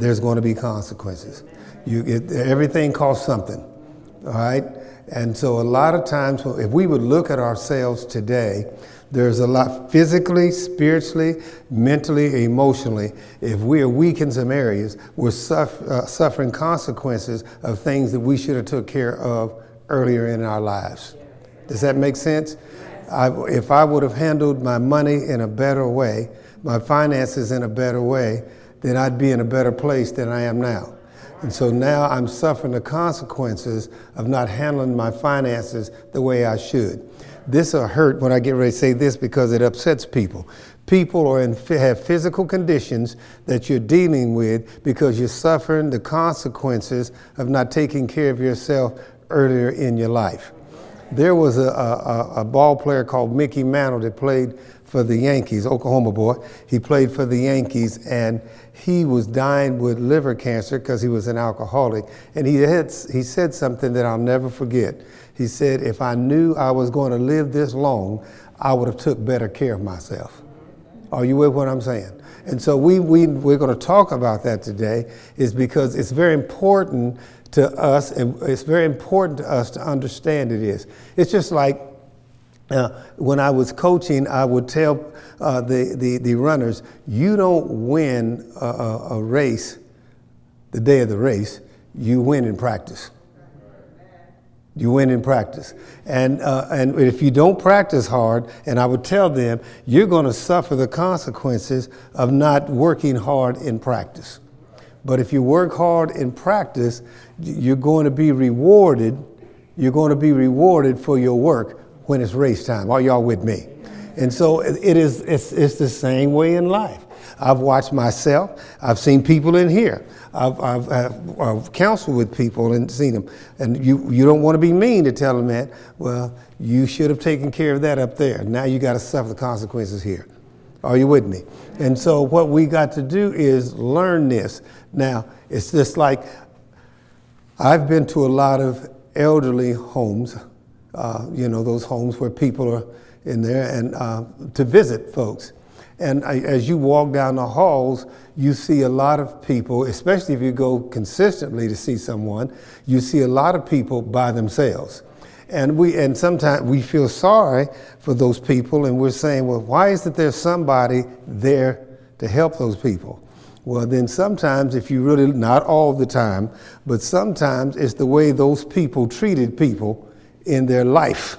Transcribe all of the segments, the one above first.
there's going to be consequences. You, it, everything costs something, all right? And so a lot of times, if we would look at ourselves today, there's a lot physically, spiritually, mentally, emotionally. If we are weak in some areas, we're suffer, uh, suffering consequences of things that we should have took care of earlier in our lives. Does that make sense? I, if I would have handled my money in a better way, my finances in a better way, then I'd be in a better place than I am now. And so now I'm suffering the consequences of not handling my finances the way I should. This will hurt when I get ready to say this because it upsets people. People are in, have physical conditions that you're dealing with because you're suffering the consequences of not taking care of yourself earlier in your life. There was a, a, a ball player called Mickey Mantle that played for the Yankees, Oklahoma boy. He played for the Yankees and he was dying with liver cancer because he was an alcoholic. And he, had, he said something that I'll never forget. He said, if I knew I was going to live this long, I would have took better care of myself. Are you with what I'm saying? And so we, we, we're going to talk about that today is because it's very important to us and it's very important to us to understand it is. It's just like uh, when I was coaching, I would tell uh, the, the, the, runners, you don't win a, a, race the day of the race, you win in practice. You win in practice. And, uh, and if you don't practice hard, and I would tell them, you're going to suffer the consequences of not working hard in practice. But if you work hard in practice, you're going to be rewarded. You're going to be rewarded for your work when it's race time. Are y'all with me? And so it is, it's, it's the same way in life. I've watched myself. I've seen people in here. I've, I've, I've, I've, counseled with people and seen them. And you, you don't want to be mean to tell them that, well, you should have taken care of that up there. Now you got to suffer the consequences here. Are you with me? And so what we got to do is learn this. Now, it's just like I've been to a lot of elderly homes uh, you know, those homes where people are in there and uh, to visit folks. And I, as you walk down the halls, you see a lot of people, especially if you go consistently to see someone, you see a lot of people by themselves. And we and sometimes we feel sorry for those people and we're saying, well, why isn't there somebody there to help those people? Well, then sometimes, if you really, not all the time, but sometimes it's the way those people treated people in their life.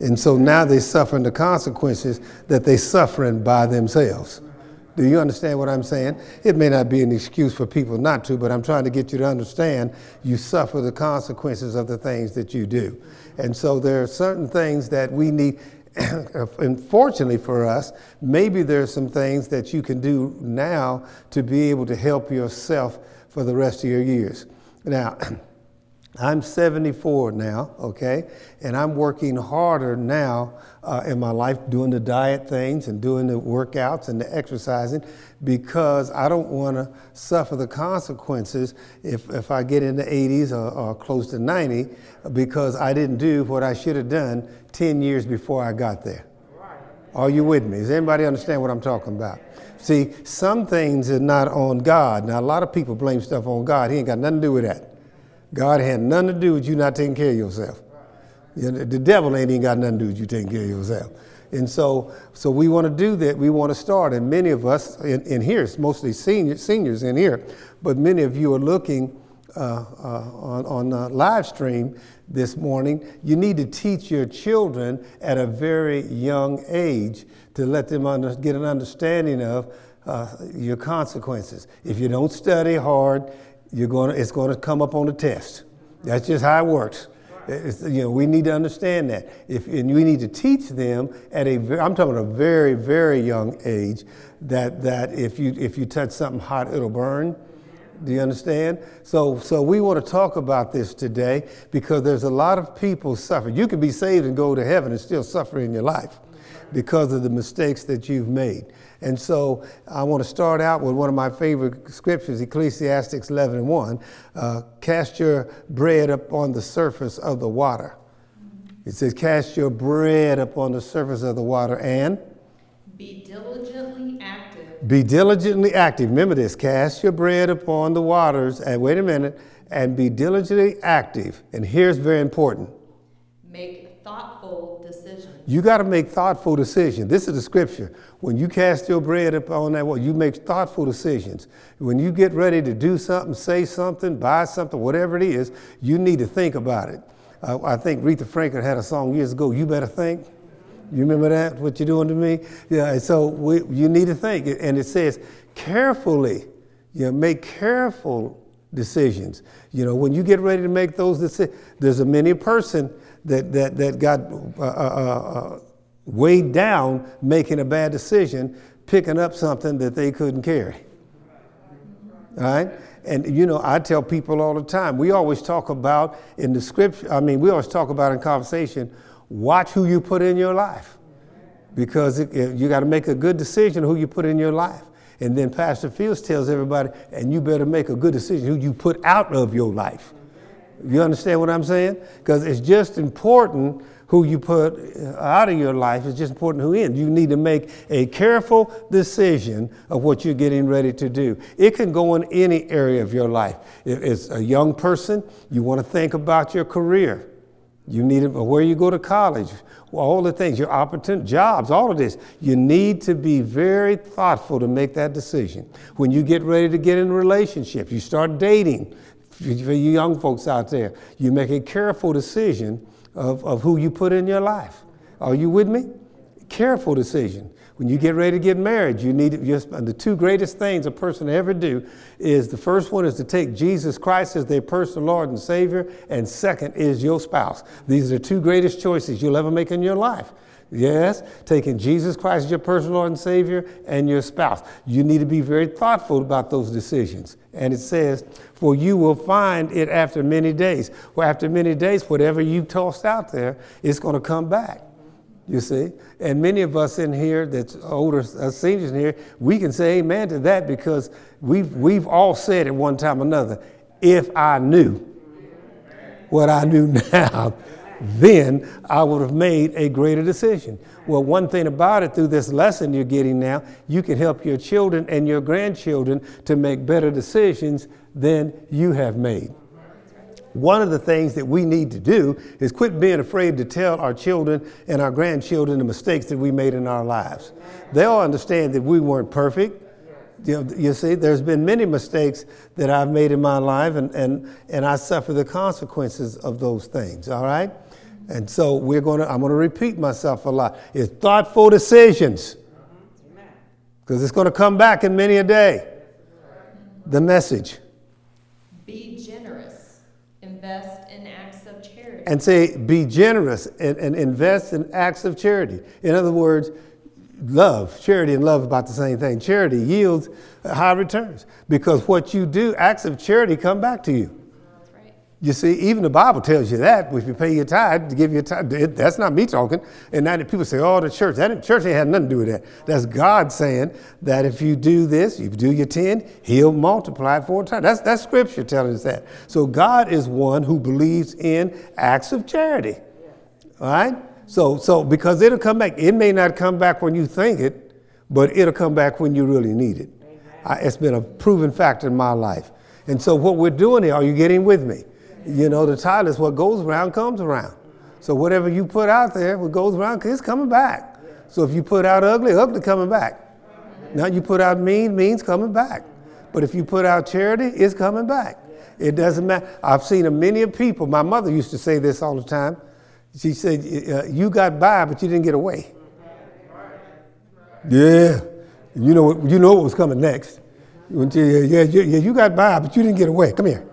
And so now they're suffering the consequences that they're suffering by themselves. Do you understand what I'm saying? It may not be an excuse for people not to, but I'm trying to get you to understand you suffer the consequences of the things that you do. And so there are certain things that we need. Unfortunately for us, maybe there are some things that you can do now to be able to help yourself for the rest of your years. Now, I'm 74 now, okay, and I'm working harder now uh, in my life doing the diet things and doing the workouts and the exercising because I don't want to suffer the consequences if, if I get in the 80s or, or close to 90 because I didn't do what I should have done 10 years before I got there. Are you with me? Does anybody understand what I'm talking about? See, some things are not on God. Now, a lot of people blame stuff on God. He ain't got nothing to do with that. God had nothing to do with you not taking care of yourself. The devil ain't even got nothing to do with you taking care of yourself. And so, so we want to do that. We want to start. And many of us in, in here, it's mostly senior, seniors in here, but many of you are looking uh, uh, on, on live stream this morning. You need to teach your children at a very young age to let them under, get an understanding of uh, your consequences. If you don't study hard, you're going to, it's going to come up on the test. That's just how it works. It's, you know, we need to understand that. If, and we need to teach them at a, I'm talking a very, very young age, that, that if, you, if you touch something hot, it'll burn. Do you understand? So, so we want to talk about this today because there's a lot of people suffering. You can be saved and go to heaven and still suffer in your life because of the mistakes that you've made. And so I want to start out with one of my favorite scriptures, Ecclesiastes 11 and 1. Uh, cast your bread upon the surface of the water. It says, Cast your bread upon the surface of the water and be diligently active Be diligently active. Remember this cast your bread upon the waters. And wait a minute. And be diligently active. And here's very important Make thoughtful decisions. You got to make thoughtful decisions. This is the scripture. When you cast your bread upon that water, you make thoughtful decisions. When you get ready to do something, say something, buy something, whatever it is, you need to think about it. Uh, I think Aretha Franklin had a song years ago, You Better Think. You remember that? What you're doing to me? Yeah, so we, you need to think. And it says, carefully, you know, make careful decisions. You know, when you get ready to make those decisions, there's a many person that, that, that got uh, uh, uh, weighed down making a bad decision, picking up something that they couldn't carry. All right? And you know, I tell people all the time, we always talk about in the scripture, I mean, we always talk about in conversation, watch who you put in your life. Because it, it, you got to make a good decision who you put in your life. And then Pastor Fields tells everybody, and you better make a good decision who you put out of your life. You understand what I'm saying? Because it's just important who you put uh, out of your life. It's just important who in. You need to make a careful decision of what you're getting ready to do. It can go in any area of your life. If it's a young person, you want to think about your career. You need to, where you go to college, all the things, your opportunity, jobs, all of this. You need to be very thoughtful to make that decision. When you get ready to get in a relationship, you start dating, for you young folks out there, you make a careful decision of, of who you put in your life. Are you with me? Careful decision. When you get ready to get married, you need just the two greatest things a person ever do is the first one is to take Jesus Christ as their personal Lord and Savior, and second is your spouse. These are the two greatest choices you'll ever make in your life. Yes, taking Jesus Christ as your personal Lord and Savior and your spouse. You need to be very thoughtful about those decisions. And it says, For you will find it after many days. Well, after many days, whatever you tossed out there, it's going to come back. You see? And many of us in here that's older, us seniors in here, we can say amen to that because we've, we've all said at one time or another, if I knew what I knew now, then I would have made a greater decision. Well, one thing about it, through this lesson you're getting now, you can help your children and your grandchildren to make better decisions than you have made. One of the things that we need to do is quit being afraid to tell our children and our grandchildren the mistakes that we made in our lives. They'll understand that we weren't perfect. You, know, you see, there's been many mistakes that I've made in my life, and, and, and I suffer the consequences of those things, all right? And so we're going to, I'm going to repeat myself a lot. It's thoughtful decisions. Because it's going to come back in many a day. The message. Be generous. Invest in acts of charity. And say, be generous and, and invest in acts of charity. In other words, love, charity and love about the same thing. Charity yields high returns because what you do, acts of charity come back to you. You see, even the Bible tells you that if you pay your tithe, to give your tithe, that's not me talking. And now people say, oh, the church, that church ain't had nothing to do with that. That's God saying that if you do this, you do your 10, he'll multiply it four times. That's, that's scripture telling us that. So God is one who believes in acts of charity. All right? So, so because it'll come back, it may not come back when you think it, but it'll come back when you really need it. I, it's been a proven factor in my life. And so what we're doing here, are you getting with me? You know, the tide is what goes around comes around. So whatever you put out there, what goes around, it's coming back. So if you put out ugly, ugly coming back. Now you put out mean, mean's coming back. But if you put out charity, it's coming back. It doesn't matter. I've seen a many of people. My mother used to say this all the time. She said, uh, "You got by, but you didn't get away." Yeah, you know what? You know what was coming next. Yeah, yeah, yeah. You got by, but you didn't get away. Come here.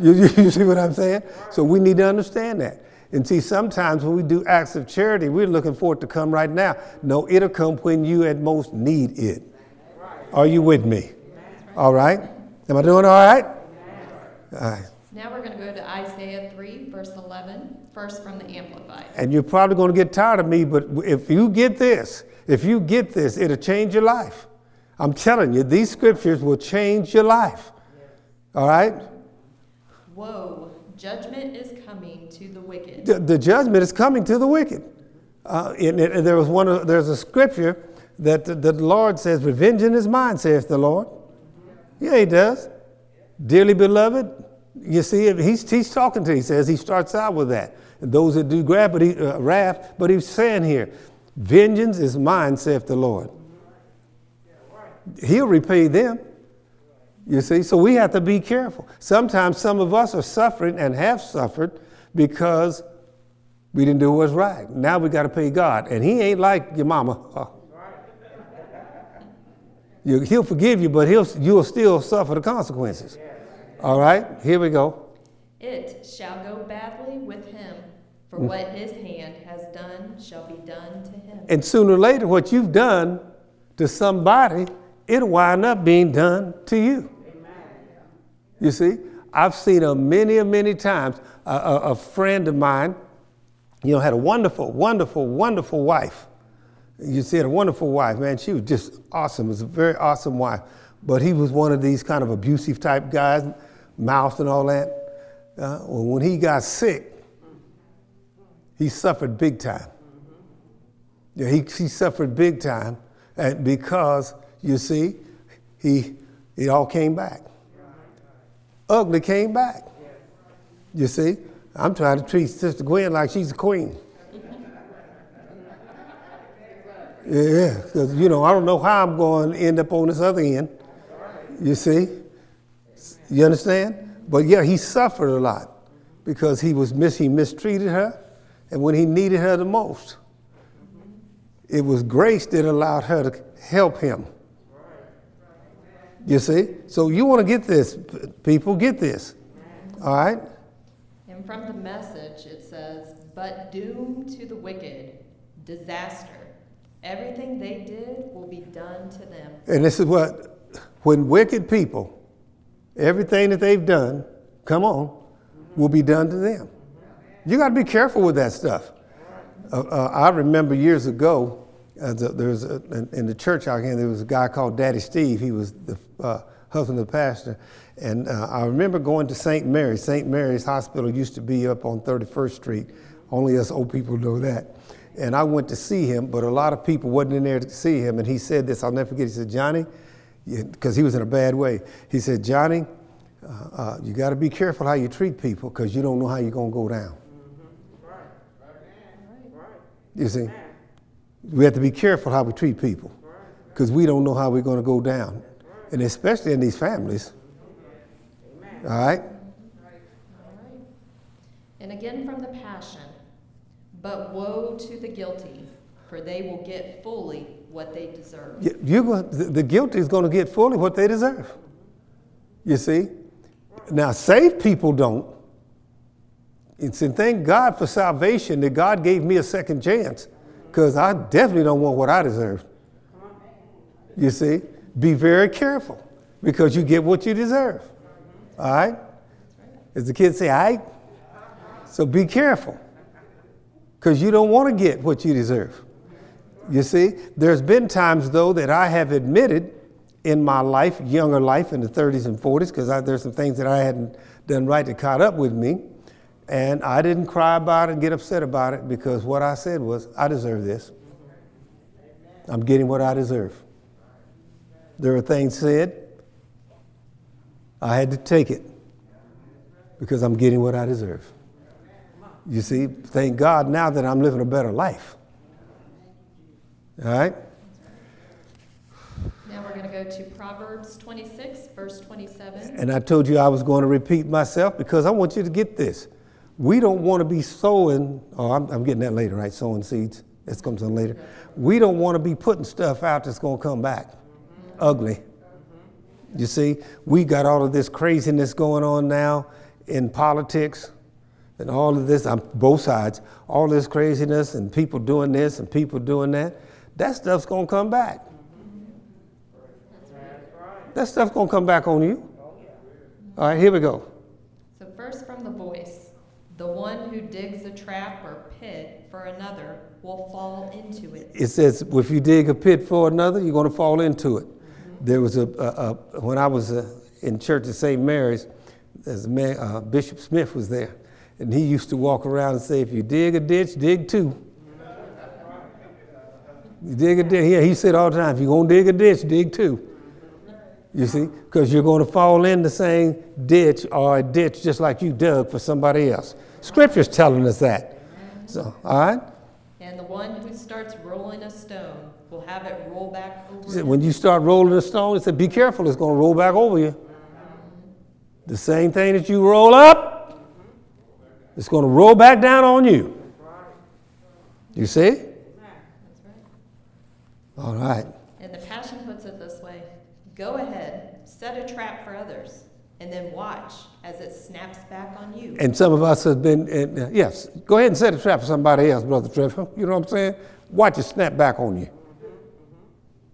You, you, see what I'm saying? So we need to understand that. And see, sometimes when we do acts of charity, we're looking for it to come right now. No, it'll come when you at most need it. Are you with me? All right? Am I doing all right? All right. Now we're going to go to Isaiah 3, verse 11, first from the Amplified. And you're probably going to get tired of me, but if you get this, if you get this, it'll change your life. I'm telling you, these scriptures will change your life. All right? Woe, judgment is coming to the wicked. The, the judgment is coming to the wicked. Uh, and, and there was one. There's a scripture that the, the Lord says, Revenge is mine, saith the Lord. Yeah, he does. Dearly beloved, you see, he's, he's talking to, he says, he starts out with that. And those that do grab, but he, uh, wrath, but he's saying here, Vengeance is mine, saith the Lord. He'll repay them. You see, so we have to be careful. Sometimes some of us are suffering and have suffered because we didn't do what's right. Now we got to pay God. And He ain't like your mama. Uh. You, he'll forgive you, but he'll, you'll still suffer the consequences. All right, here we go. It shall go badly with him, for mm. what his hand has done shall be done to him. And sooner or later, what you've done to somebody, it'll wind up being done to you. You see, I've seen a many, many times. A, a, a friend of mine, you know, had a wonderful, wonderful, wonderful wife. You see, a wonderful wife, man. She was just awesome. It was a very awesome wife. But he was one of these kind of abusive type guys, mouth and all that. Uh, well, when he got sick, he suffered big time. Yeah, he, he suffered big time and because, you see, he, it all came back. Ugly came back. You see, I'm trying to treat Sister Gwen like she's a queen. Yeah, because, you know, I don't know how I'm going to end up on this other end. You see? You understand? But yeah, he suffered a lot because he was mis- he mistreated her, and when he needed her the most, it was grace that allowed her to help him. You see? So you want to get this, people, get this. All right? And from the message, it says, But doom to the wicked, disaster Everything they did will be done to them. And this is what, when wicked people, everything that they've done, come on, will be done to them. You got to be careful with that stuff. Uh, uh, I remember years ago, uh, there was a, in, in, the church out here, there was a guy called Daddy Steve. He was the uh, husband of the pastor. And uh, I remember going to St. Mary's. St. Mary's Hospital used to be up on 31st Street. Only us old people know that and I went to see him, but a lot of people wasn't in there to see him. And he said this, I'll never forget. He said, Johnny, because he was in a bad way. He said, Johnny, uh, uh, you got to be careful how you treat people because you don't know how you're going to go down. right right You see, we have to be careful how we treat people because we don't know how we're going to go down, and especially in these families. All right. And again from the Passion. But woe to the guilty, for they will get fully what they deserve. You, the, the guilty is going to get fully what they deserve. You see? Now, saved people don't. It's and thank God for salvation that God gave me a second chance because I definitely don't want what I deserve. You see? Be very careful because you get what you deserve. All right? As the kids say, all right? So be careful because you don't want to get what you deserve. You see, there's been times, though, that I have admitted in my life, younger life in the 30s and 40s, because there's some things that I hadn't done right that caught up with me. And I didn't cry about it and get upset about it because what I said was, I deserve this. I'm getting what I deserve. There are things said, I had to take it because I'm getting what I deserve. You see, thank God now that I'm living a better life. All right? Now we're going to go to Proverbs 26, verse 27. And I told you I was going to repeat myself because I want you to get this. We don't want to be sowing, oh, I'm, I'm getting that later, right? Sowing seeds. That comes in later. We don't want to be putting stuff out that's going to come back ugly. You see, we got all of this craziness going on now in politics and all of this, on both sides, all this craziness and people doing this and people doing that, that stuff's gonna come back. That stuff's gonna come back on you. All right, here we go. So, first from the voice the one who digs a trap or pit for another will fall into it. It says, if you dig a pit for another, you're gonna fall into it. Mm-hmm. There was a, a, a, when I was uh, in church at St. Mary's, as man, uh, Bishop Smith was there and he used to walk around and say, if you dig a ditch, dig two. You dig a ditch. Yeah, he said all the time, if you're going to dig a ditch, dig two. You see? Because you're going to fall in the same ditch or a ditch just like you dug for somebody else. Scripture's telling us that. So, all right? And the one who starts rolling a stone will have it roll back over. You. When you start rolling a stone, it said, be careful, it's going to roll back over you. Mm-hmm. The same thing that you roll up, it's going to roll back down on you. You see? All right. And the Passion puts it this way Go ahead, set a trap for others, and then watch as it snaps back on you. And some of us have been, uh, yes, go ahead and set a trap for somebody else, Brother Trevor. You know what I'm saying? Watch it snap back on you.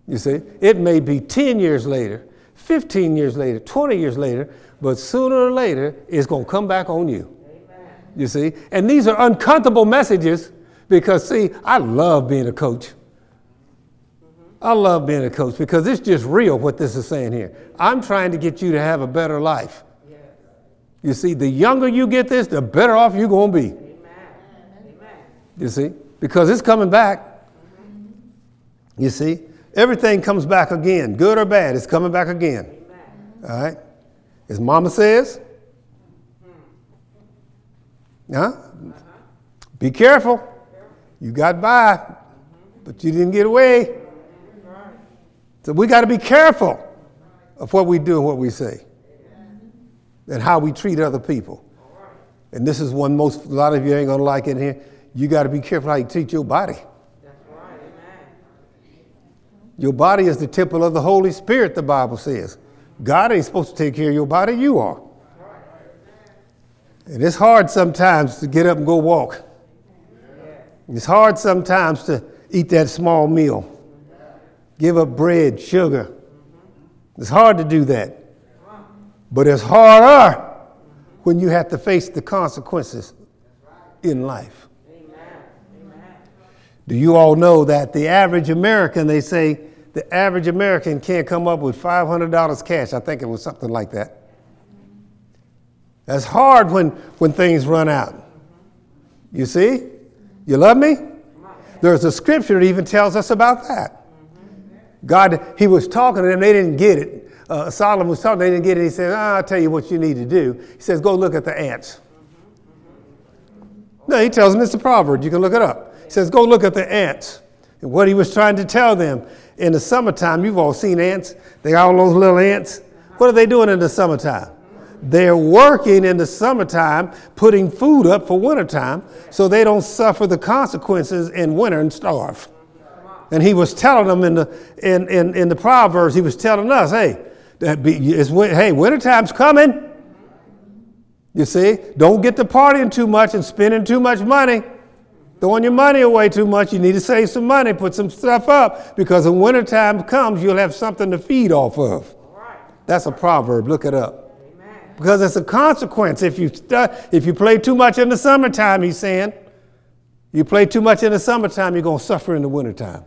You see? It may be 10 years later, 15 years later, 20 years later, but sooner or later, it's going to come back on you. Amen. You see? And these are uncomfortable messages because, see, I love being a coach. I love being a coach because it's just real what this is saying here. I'm trying to get you to have a better life. You see, the younger you get this, the better off you're going to be. You see? Because it's coming back. You see? Everything comes back again, good or bad, it's coming back again. All right? As mama says, huh? Uh-huh. Be careful. You got by, but you didn't get away. So we got to be careful of what we do and what we say and how we treat other people. And this is one most, a lot of you ain't going to like in here. You got to be careful how you treat your body. Your body is the temple of the Holy Spirit, the Bible says. God ain't supposed to take care of your body, you are. And it's hard sometimes to get up and go walk. It's hard sometimes to eat that small meal, give up bread, sugar. It's hard to do that. But it's harder when you have to face the consequences in life. Do you all know that the average American, they say, the average American can't come up with $500 cash? I think it was something like that. That's hard when, when things run out. You see? You love me? There's a scripture that even tells us about that. God, He was talking to them, they didn't get it. Uh, Solomon was talking, they didn't get it. He said, oh, I'll tell you what you need to do. He says, Go look at the ants. No, he tells them it's a proverb. You can look it up. He says, Go look at the ants. And what he was trying to tell them in the summertime, you've all seen ants. They all those little ants. What are they doing in the summertime? They're working in the summertime, putting food up for wintertime so they don't suffer the consequences in winter and starve. And he was telling them in the, in, in, in the Proverbs, he was telling us, hey, that be, it's, hey, wintertime's coming. You see, don't get to partying too much and spending too much money. Throwing your money away too much. You need to save some money, put some stuff up, because when wintertime comes, you'll have something to feed off of. That's a proverb. Look it up because it's a consequence. If you, if you play too much in the summertime, he's saying, you play too much in the summertime, you're going to suffer in the wintertime.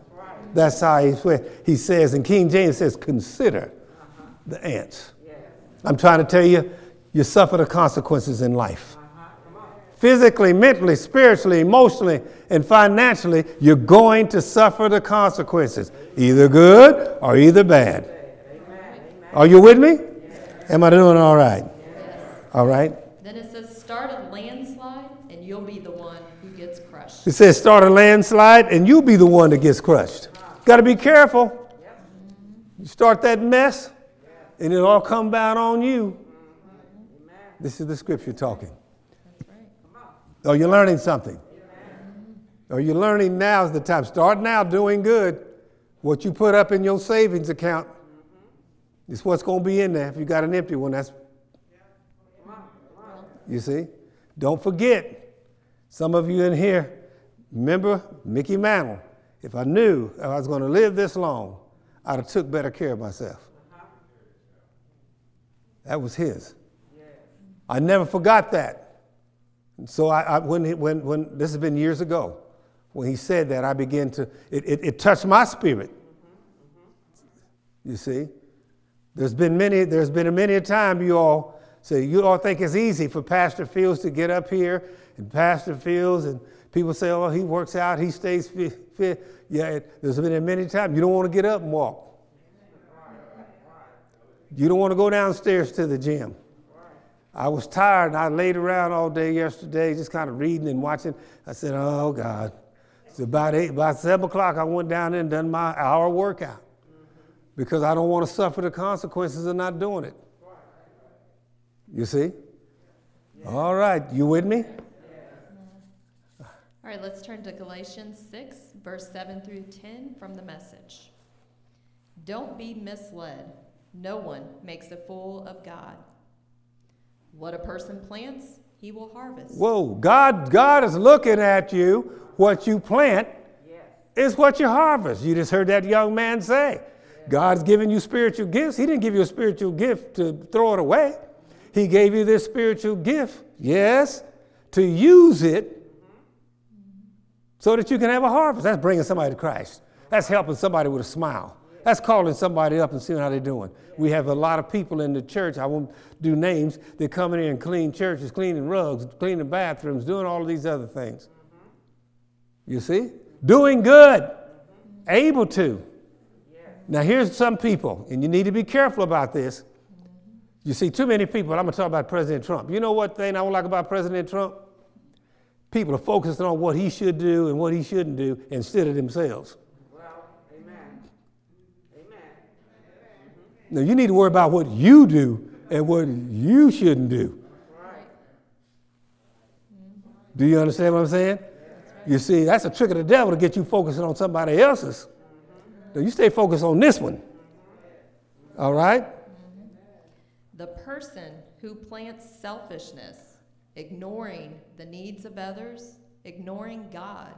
Right. That's how he, he says, and King James says, consider uh-huh. the ants. Yeah. I'm trying to tell you, you suffer the consequences in life. Uh-huh. Physically, mentally, spiritually, emotionally, and financially, you're going to suffer the consequences, either good or either bad. Amen. Are you with me? Am I doing all right? All right? Then it says, start a landslide and you'll be the one who gets crushed. It says, start a landslide and you'll be the one that gets crushed. Got to be careful. You start that mess and it'll all come down on you. This is the scripture talking. Are you learning something? Are you learning now is the time? Start now doing good. What you put up in your savings account is what's going to be in there. If you got an empty one, that's you see? Don't forget, some of you in here, remember Mickey Mantle. If I knew I was going to live this long, I'd have took better care of myself. That was his. I never forgot that. so I, I, when, he, when, when this has been years ago, when he said that, I began to, it, it, it touched my spirit. You see? There's been many, there's been many a time you all say, you don't think it's easy for Pastor Fields to get up here and Pastor Fields and people say, oh, he works out, he stays fifth. Yeah, there's been many times you don't want to get up and walk. You don't want to go downstairs to the gym. I was tired and I laid around all day yesterday, just kind of reading and watching. I said, Oh God. It's about eight, about seven o'clock, I went down there and done my hour workout because I don't want to suffer the consequences of not doing it. You see? All right, you with me? All right, let's turn to Galatians 6, verse 7 through 10 from the message. Don't be misled. No one makes a fool of God. What a person plants, he will harvest. Whoa, God, God is looking at you. What you plant is what you harvest. You just heard that young man say. God's given you spiritual gifts. He didn't give you a spiritual gift to throw it away. He gave you this spiritual gift, yes, to use it so that you can have a harvest. That's bringing somebody to Christ. That's helping somebody with a smile. That's calling somebody up and seeing how they're doing. We have a lot of people in the church, I won't do names, that come in here and clean churches, cleaning rugs, cleaning bathrooms, doing all of these other things. You see? Doing good, able to. Now, here's some people, and you need to be careful about this. You see, too many people, I'm going to talk about President Trump. You know what thing I don't like about President Trump? People are focused on what he should do and what he shouldn't do instead of themselves. Well, amen. Amen. amen. Now, you need to worry about what you do and what you shouldn't do. Right. Do you understand what I'm saying? You see, that's a trick of the devil to get you focusing on somebody else's. Mm-hmm. Now, you stay focused on this one. All right? Mm-hmm. The person who plants selfishness, ignoring the needs of others, ignoring God,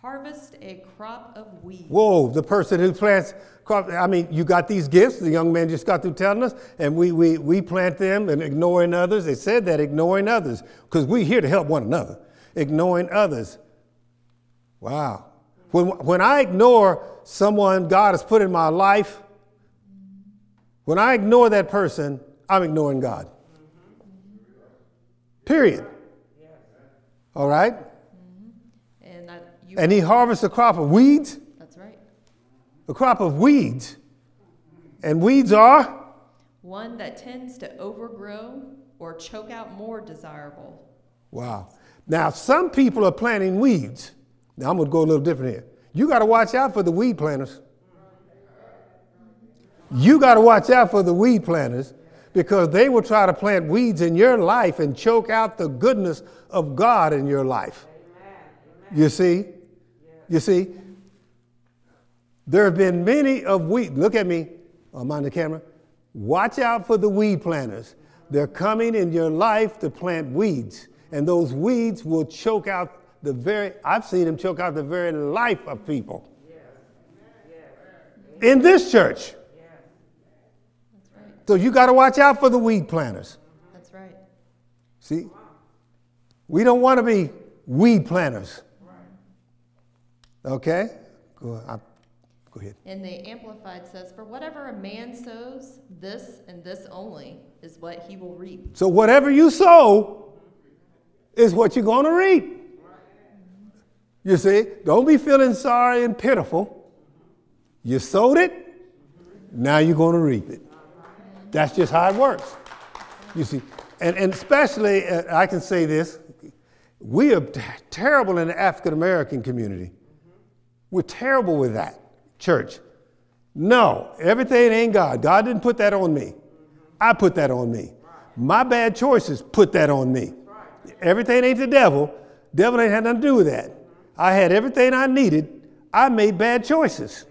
harvest a crop of weeds. Whoa, the person who plants crop, I mean, you got these gifts, the young man just got through telling us, and we, we, we plant them and ignoring others. They said that, ignoring others, because we're here to help one another. Ignoring others. Wow. When, when I ignore someone God has put in my life, when I ignore that person, I'm ignoring God. Period. All right? Mm-hmm. And, I, you, And he harvests a crop of weeds, that's right. a crop of weeds. And weeds are One that tends to overgrow or choke out more desirable. Wow. Now, some people are planting weeds. Now, I'm going to go a little different here. You got to watch out for the weed planters. You got to watch out for the weed planters because they will try to plant weeds in your life and choke out the goodness of God in your life. You see? You see? There have been many of weed. Look at me. Oh, I'm on the camera. Watch out for the weed planters. They're coming in your life to plant weeds, and those weeds will choke out the very, I've seen them choke out the very life of people. In this church. Right. So you got to watch out for the weed planters. That's right. See? We don't want to be weed planters. Okay? Go, I, go ahead. And the Amplified says, For whatever a man sows, this and this only is what he will reap. So whatever you sow is what you're going to reap. You see, don't be feeling sorry and pitiful. You sowed it, now you're going to reap it. That's just how it works. You see, and, and especially, uh, I can say this we are t- terrible in the African American community. We're terrible with that, church. No, everything ain't God. God didn't put that on me. I put that on me. My bad choices put that on me. Everything ain't the devil. Devil ain't had nothing to do with that. I had everything I needed. I made bad choices.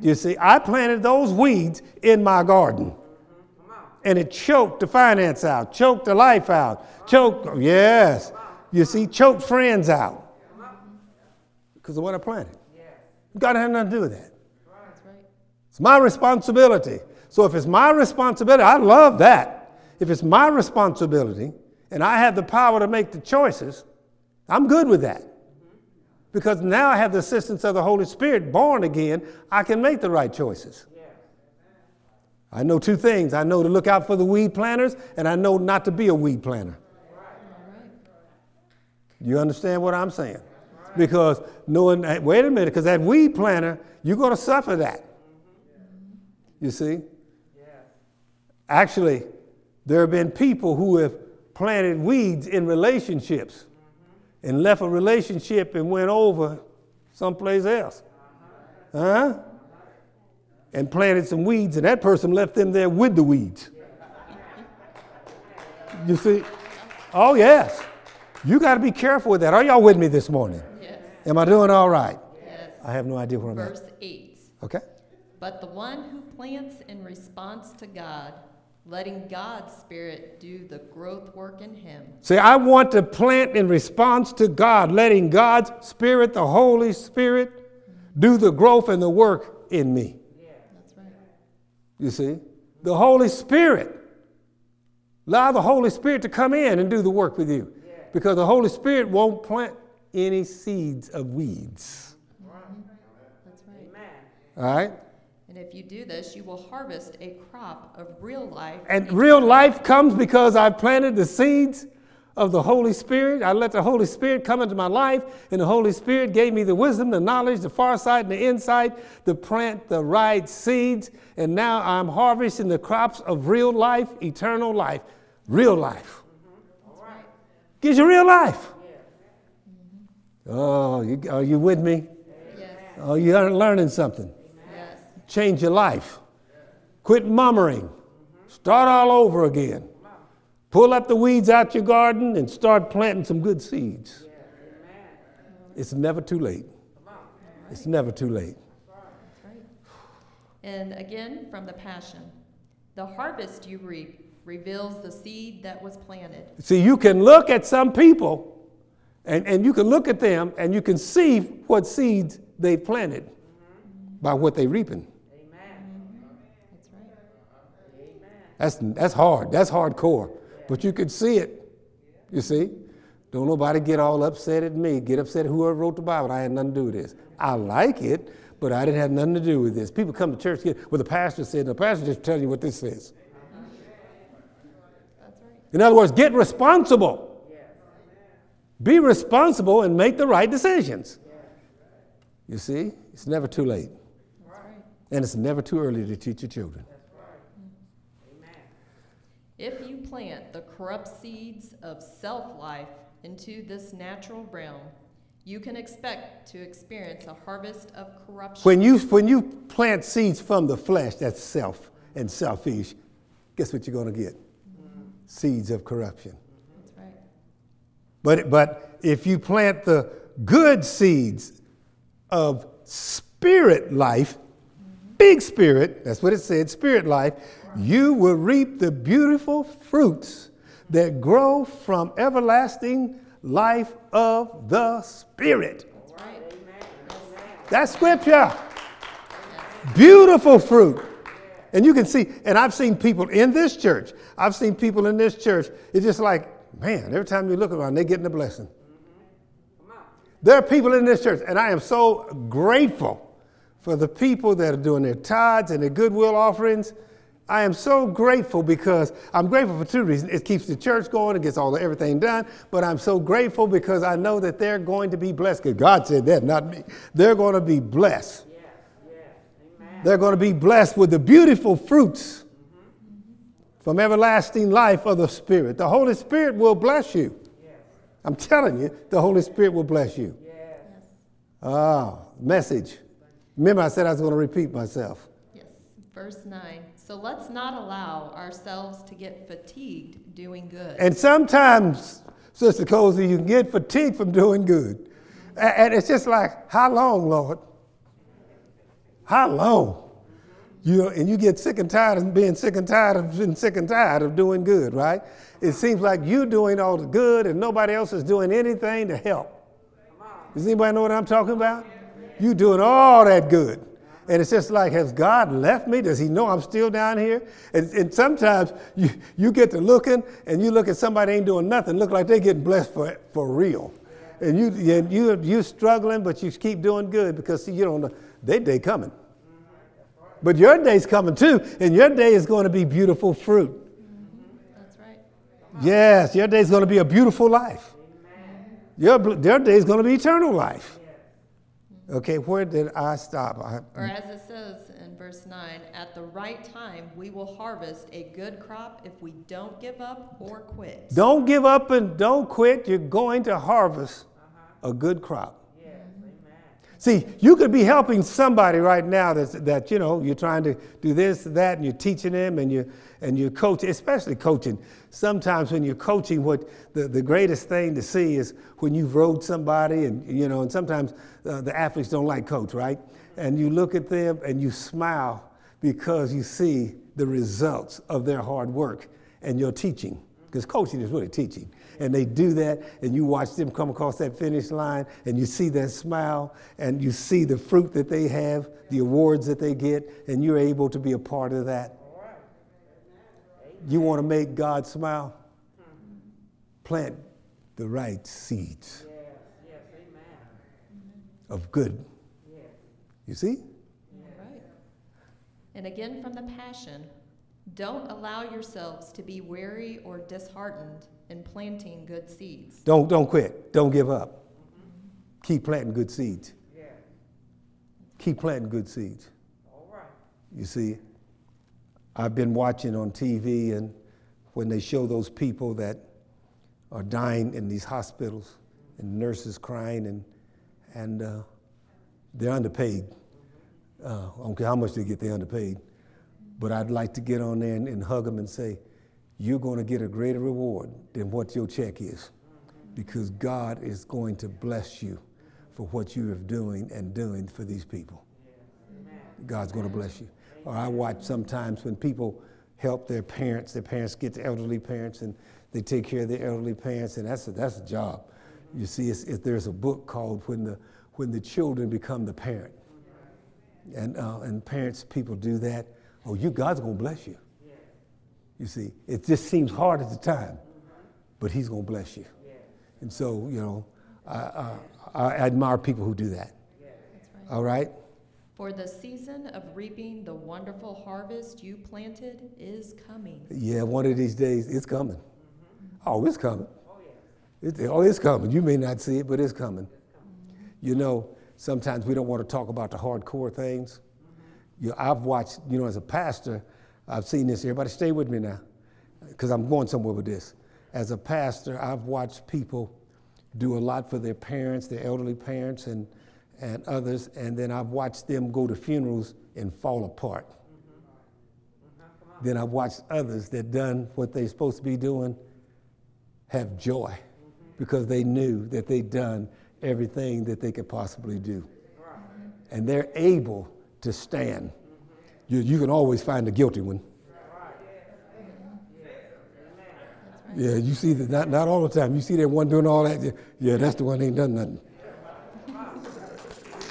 You see, I planted those weeds in my garden. And it choked the finance out, choked the life out, choked, yes. You see, choked friends out. Because of what I planted. God had nothing to do with that. It's my responsibility. So if it's my responsibility, I love that. If it's my responsibility and I have the power to make the choices, I'm good with that. Because now I have the assistance of the Holy Spirit, born again, I can make the right choices. I know two things. I know to look out for the weed planters, and I know not to be a weed planter. You understand what I'm saying? Because knowing, that- wait a minute, because that weed planter, you're going to suffer that. You see? Actually, there have been people who have planted weeds in relationships and left a relationship and went over someplace else. Huh? And planted some weeds, and that person left them there with the weeds. You see? Oh, yes. You got to be careful with that. Are y'all with me this morning? Yes. Am I doing all right? Yes. I have no idea where I'm at. Verse 8. Okay? But the one who plants in response to God, letting God's Spirit do the growth work in him. See, I want to plant in response to God, letting God's Spirit, the Holy Spirit, do the growth and the work in me. Yeah. That's right. You see? The Holy Spirit. Allow the Holy Spirit to come in and do the work with you. Because the Holy Spirit won't plant any seeds of weeds. Right. That's right. Amen. All right? And if you do this, you will harvest a crop of real life. And real life comes because I planted the seeds of the Holy Spirit. I let the Holy Spirit come into my life, and the Holy Spirit gave me the wisdom, the knowledge, the farsight, and the insight to plant the right seeds. And now I'm harvesting the crops of real life, eternal life, real life. All right, gives you real life. Oh, you, are you with me? Yes. Oh, you are learning something. Change your life. Quit mummering. Start all over again. Pull up the weeds out your garden and start planting some good seeds. It's never too late. It's never too late. And again, from the Passion the harvest you reap reveals the seed that was planted. See, you can look at some people and, and you can look at them and you can see what seeds they've planted by what they're reaping. That's right. That's, that's hard. That's hardcore. But you can see it. You see? Don't nobody get all upset at me. Get upset at whoever wrote the Bible. I had nothing to do with this. I like it, but I didn't have nothing to do with this. People come to church, get, well, the pastor said, the pastor just telling you what this says. In other words, get responsible. Be responsible and make the right decisions. You see? It's never too late. And it's never too early to teach your children. If you plant the corrupt seeds of self life into this natural realm, you can expect to experience a harvest of corruption. When you, when you plant seeds from the flesh, that's self and selfish, guess what you're going to get? Mm-hmm. Seeds of corruption. That's right. But, but if you plant the good seeds of spirit life, mm-hmm. big spirit, that's what it said, spirit life, you will reap the beautiful fruits that grow from everlasting life of the spirit. That's scripture. Beautiful fruit. And you can see, and I've seen people in this church, I've seen people in this church, it's just like, man, every time you look around, they're getting a blessing. There are people in this church, and I am so grateful for the people that are doing their tithes and their goodwill offerings. I am so grateful because I'm grateful for two reasons. It keeps the church going, it gets all the, everything done, but I'm so grateful because I know that they're going to be blessed. Because God said that, not me. They're going to be blessed. They're going to be blessed with the beautiful fruits from everlasting life of the Spirit. The Holy Spirit will bless you. I'm telling you, the Holy Spirit will bless you. Ah, message. Remember, I said I was going to repeat myself. Yes. Verse 9. So let's not allow ourselves to get fatigued doing good. And sometimes, Sister Cozy, you can get fatigued from doing good. And it's just like, how long, Lord? How long? You know, and you get sick and tired of being sick and tired of being sick and tired of doing good, right? It seems like you're doing all the good and nobody else is doing anything to help. Does anybody know what I'm talking about? You doing all that good. And it's just like, has God left me? Does he know I'm still down here? And, and sometimes you, you get to looking and you look at somebody ain't doing nothing, look like they getting blessed for, for real. And you, and you, you struggling, but you keep doing good because see, you don't know, their day coming. But your day's coming too, and your day is going to be beautiful fruit. That's right. Yes, your day's going to be a beautiful life. Your, their day is going to be eternal life. Okay, where did I stop? I, Or as it says in verse 9, at the right time we will harvest a good crop if we don't give up or quit. don't give up and don't quit. You're going to harvest uh-huh. a good crop. See, you could be helping somebody right now that's, that, you know, you're trying to do this, that, and you're teaching them and you and you're coaching, especially coaching. Sometimes when you're coaching, what the, the greatest thing to see is when you've rode somebody and, you know, and sometimes uh, the athletes don't like coach, right? And you look at them and you smile because you see the results of their hard work and your teaching, because coaching is really teaching and they do that, and you watch them come across that finish line, and you see that smile, and you see the fruit that they have, the awards that they get, and you're able to be a part of that. You want to make God smile? Plant the right seeds of good. You see? And again from the Passion, don't allow yourselves to be weary or disheartened in planting good seeds. Don't, don't quit. Don't give up. Keep planting good seeds. Yeah. Keep planting good seeds. All right. You see, I've been watching on TV, and when they show those people that are dying in these hospitals, and nurses crying, and, and uh, they're underpaid. Uh, I don't care how much they get, they're underpaid. But I'd like to get on there and, and hug them and say, You're going to get a greater reward than what your check is because God is going to bless you for what you are doing and doing for these people. God's going to bless you. Or I watch sometimes when people help their parents, their parents get the elderly parents and they take care of their elderly parents, and that's a, that's a job. You see, it's, it's, there's a book called When the, when the Children Become the Parent. And, uh, and parents, people do that. Oh, you, God's going to bless you. You see, it just seems hard at the time, but He's going to bless you. And so, you know, I, I, I admire people who do that. All right? For the season of reaping the wonderful harvest you planted is coming. Yeah, one of these days it's coming. Mm-hmm. Oh, it's coming. Oh, it's, oh, it's coming. You may not see it, but it's coming. You know, sometimes we don't want to talk about the hardcore things. Mm-hmm. You know, I've watched, you know, as a pastor, I've seen this. Everybody stay with me now, because I'm going somewhere with this. As a pastor, I've watched people do a lot for their parents, their elderly parents, and and others, and then I've watched them go to funerals and fall apart. Then I've watched others that done what they're supposed to be doing have joy because they knew that they'd done everything that they could possibly do. And they're able to stand. You, you can always find the guilty one. Yeah, you see that not, not all the time. You see that one doing all that. Yeah, that's the one that ain't done nothing.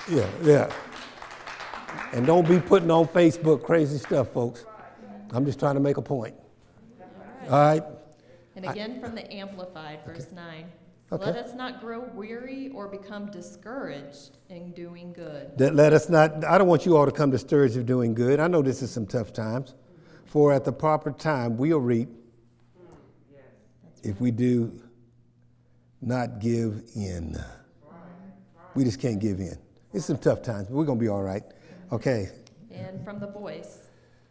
Yeah, yeah. And don't be putting on Facebook crazy stuff, folks. I'm just trying to make a point. All right? And again from the Amplified, verse 9. Okay. Let us not grow weary or become discouraged in doing good. That let us not, I don't want you all to come discouraged of doing good. I know this is some tough times. For at the proper time, we'll reap if we do not give in. We just can't give in. It's some tough times, but we're going to be all right. Okay. And from the voice,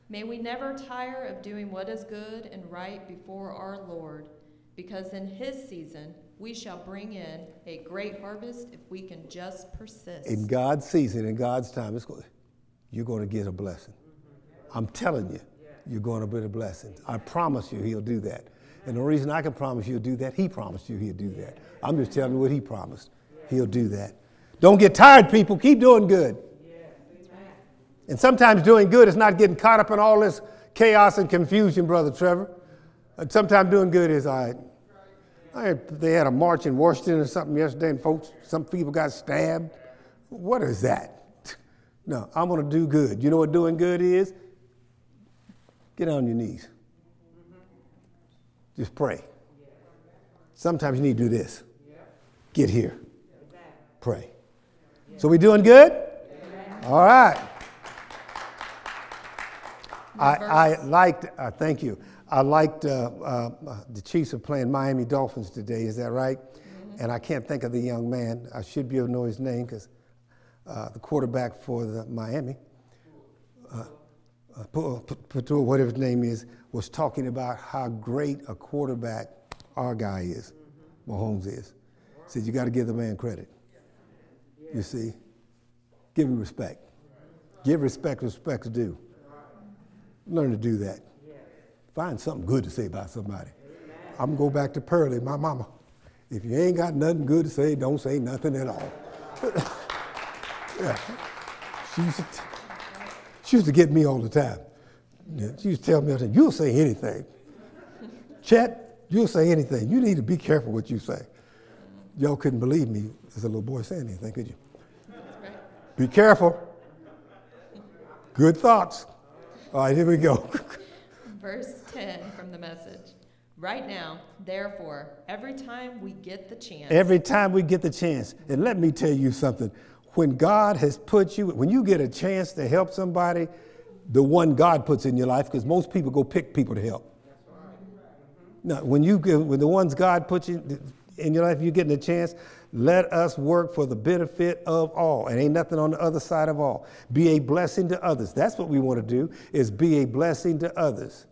may we never tire of doing what is good and right before our Lord, because in his season we shall bring in a great harvest if we can just persist. In God's season, in God's time, it's going, you're going to get a blessing. I'm telling you, you're going to get a blessing. I promise you he'll do that. And the reason I can promise you he'll do that, he promised you he'll do that. I'm just telling you what he promised. He'll do that. Don't get tired, people. Keep doing good. And sometimes doing good is not getting caught up in all this chaos and confusion, Brother Trevor. Sometimes doing good is, all right. They had a march in Washington or something yesterday, and folks, some people got stabbed. What is that? No, I'm going to do good. You know what doing good is? Get on your knees. Just pray. Sometimes you need to do this. Get here. Pray. So we doing good? All right. I, I liked, uh, thank you. I liked uh, uh, the Chiefs are playing Miami Dolphins today. Is that right? and I can't think of the young man. I should be able to know his name because uh, the quarterback for the Miami, uh, uh, whatever his name is, was talking about how great a quarterback our guy is, Mahomes is. Said, You got to give the man credit. You see? Give him respect. Give respect, respect's due. Learn to do that. Find something good to say about somebody. I'm going to go back to Pearlie, my mama. If you ain't got nothing good to say, don't say nothing at all. yeah. She used, to, she used to get me all the time. She used to tell me, I said, you'll say anything. Chet, you'll say anything. You need to be careful what you say. Y'all couldn't believe me as a little boy saying anything, could you? Be careful. Good thoughts. All right, here we go. Verse 10 from the message. Right now, therefore, every time we get the chance. Every time we get the chance. And let me tell you something. When God has put you, when you get a chance to help somebody, the one God puts in your life, because most people go pick people to help. Now, when you get, when the ones God puts you in your life, you're getting a chance, let us work for the benefit of all. And ain't nothing on the other side of all. Be a blessing to others. That's what we want to do, is be a blessing to others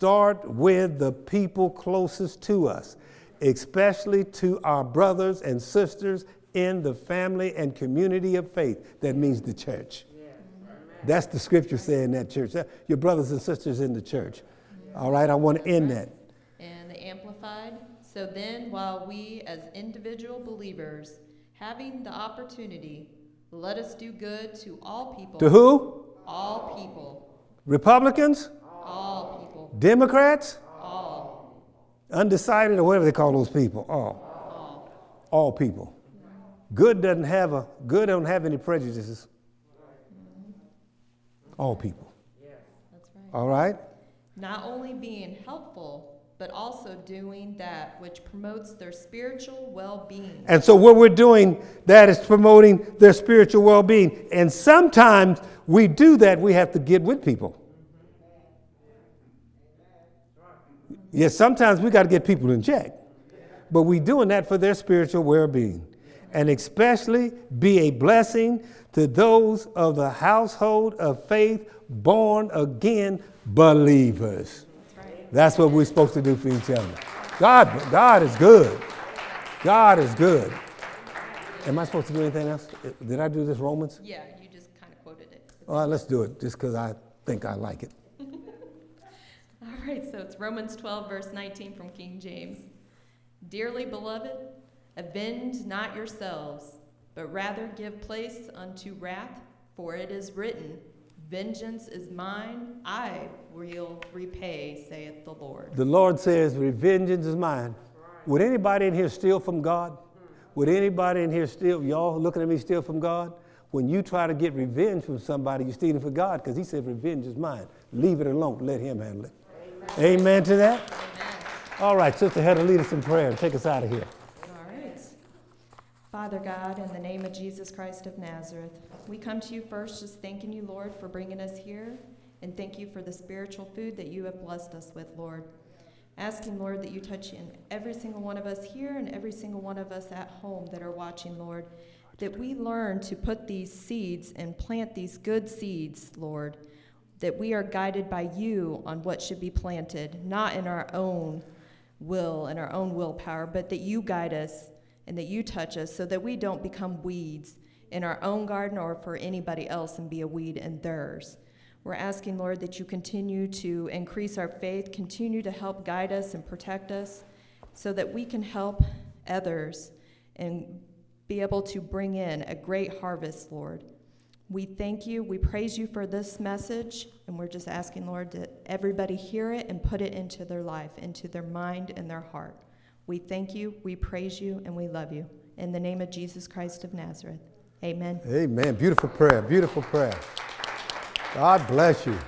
start with the people closest to us, especially to our brothers and sisters in the family and community of faith. That means the church. That's the scripture saying that church. Uh, your brothers and sisters in the church. All right, I want to end that. And the Amplified. So then, while we as individual believers, having the opportunity, let us do good to all people. To who? All people. Republicans? All. Democrats? All. Undecided or whatever they call those people. All. All people. Good doesn't have a good don't have any prejudices. All people. Yeah. That's right. All right? Not only being helpful, but also doing that which promotes their spiritual well being. And so, what we're doing, that is promoting their spiritual well being. And sometimes we do that, we have to get with people. Yes, sometimes we got to get people in check, but we're doing that for their spiritual well being. And especially be a blessing to those of the household of faith, born again believers. That's what we're supposed to do for each other. God, God is good. God is good. Am I supposed to do anything else? Did I do this Romans? Yeah, you just kind of quoted it. All right, let's do it just because I think I like it. Right, so it's Romans 12, verse 19 from King James. Dearly beloved, avenge not yourselves, but rather give place unto wrath, for it is written, Vengeance is mine, I will repay, saith the Lord. The Lord says, Vengeance is mine. Would anybody in here steal from God? Would anybody in here steal, y'all looking at me steal from God? When you try to get revenge from somebody, you're stealing from God because He said, Revenge is mine. Leave it alone. Let Him handle it. Amen to that? All right, Sister Heather, lead us in prayer and take us out of here. All right. Father God, in the name of Jesus Christ of Nazareth, we come to you first just thanking you, Lord, for bringing us here, and thank you for the spiritual food that you have blessed us with, Lord. Asking, Lord, that you touch in every single one of us here and every single one of us at home that are watching, Lord, that we learn to put these seeds and plant these good seeds, Lord that we are guided by you on what should be planted, not in our own will and our own willpower, but that you guide us and that you touch us so that we don't become weeds in our own garden or for anybody else and be a weed in theirs. We're asking, Lord, that you continue to increase our faith, continue to help guide us and protect us so that we can help others and be able to bring in a great harvest, Lord. We thank you. We praise you for this message. And we're just asking, Lord, that everybody hear it and put it into their life, into their mind and their heart. We thank you, we praise you, and we love you. In the name of Jesus Christ of Nazareth. Amen. Amen. Beautiful prayer. Beautiful prayer. God bless you.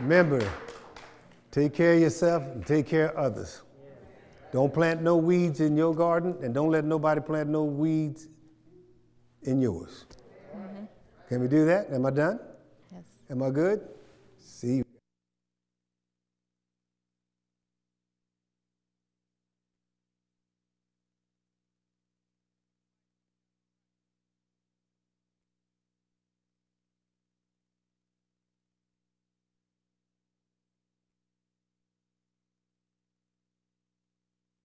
Remember, take care of yourself and take care of others. Don't plant no weeds in your garden, and don't let nobody plant no weeds in yours. Mm-hmm. Can we do that? Am I done? Yes. Am I good? See you.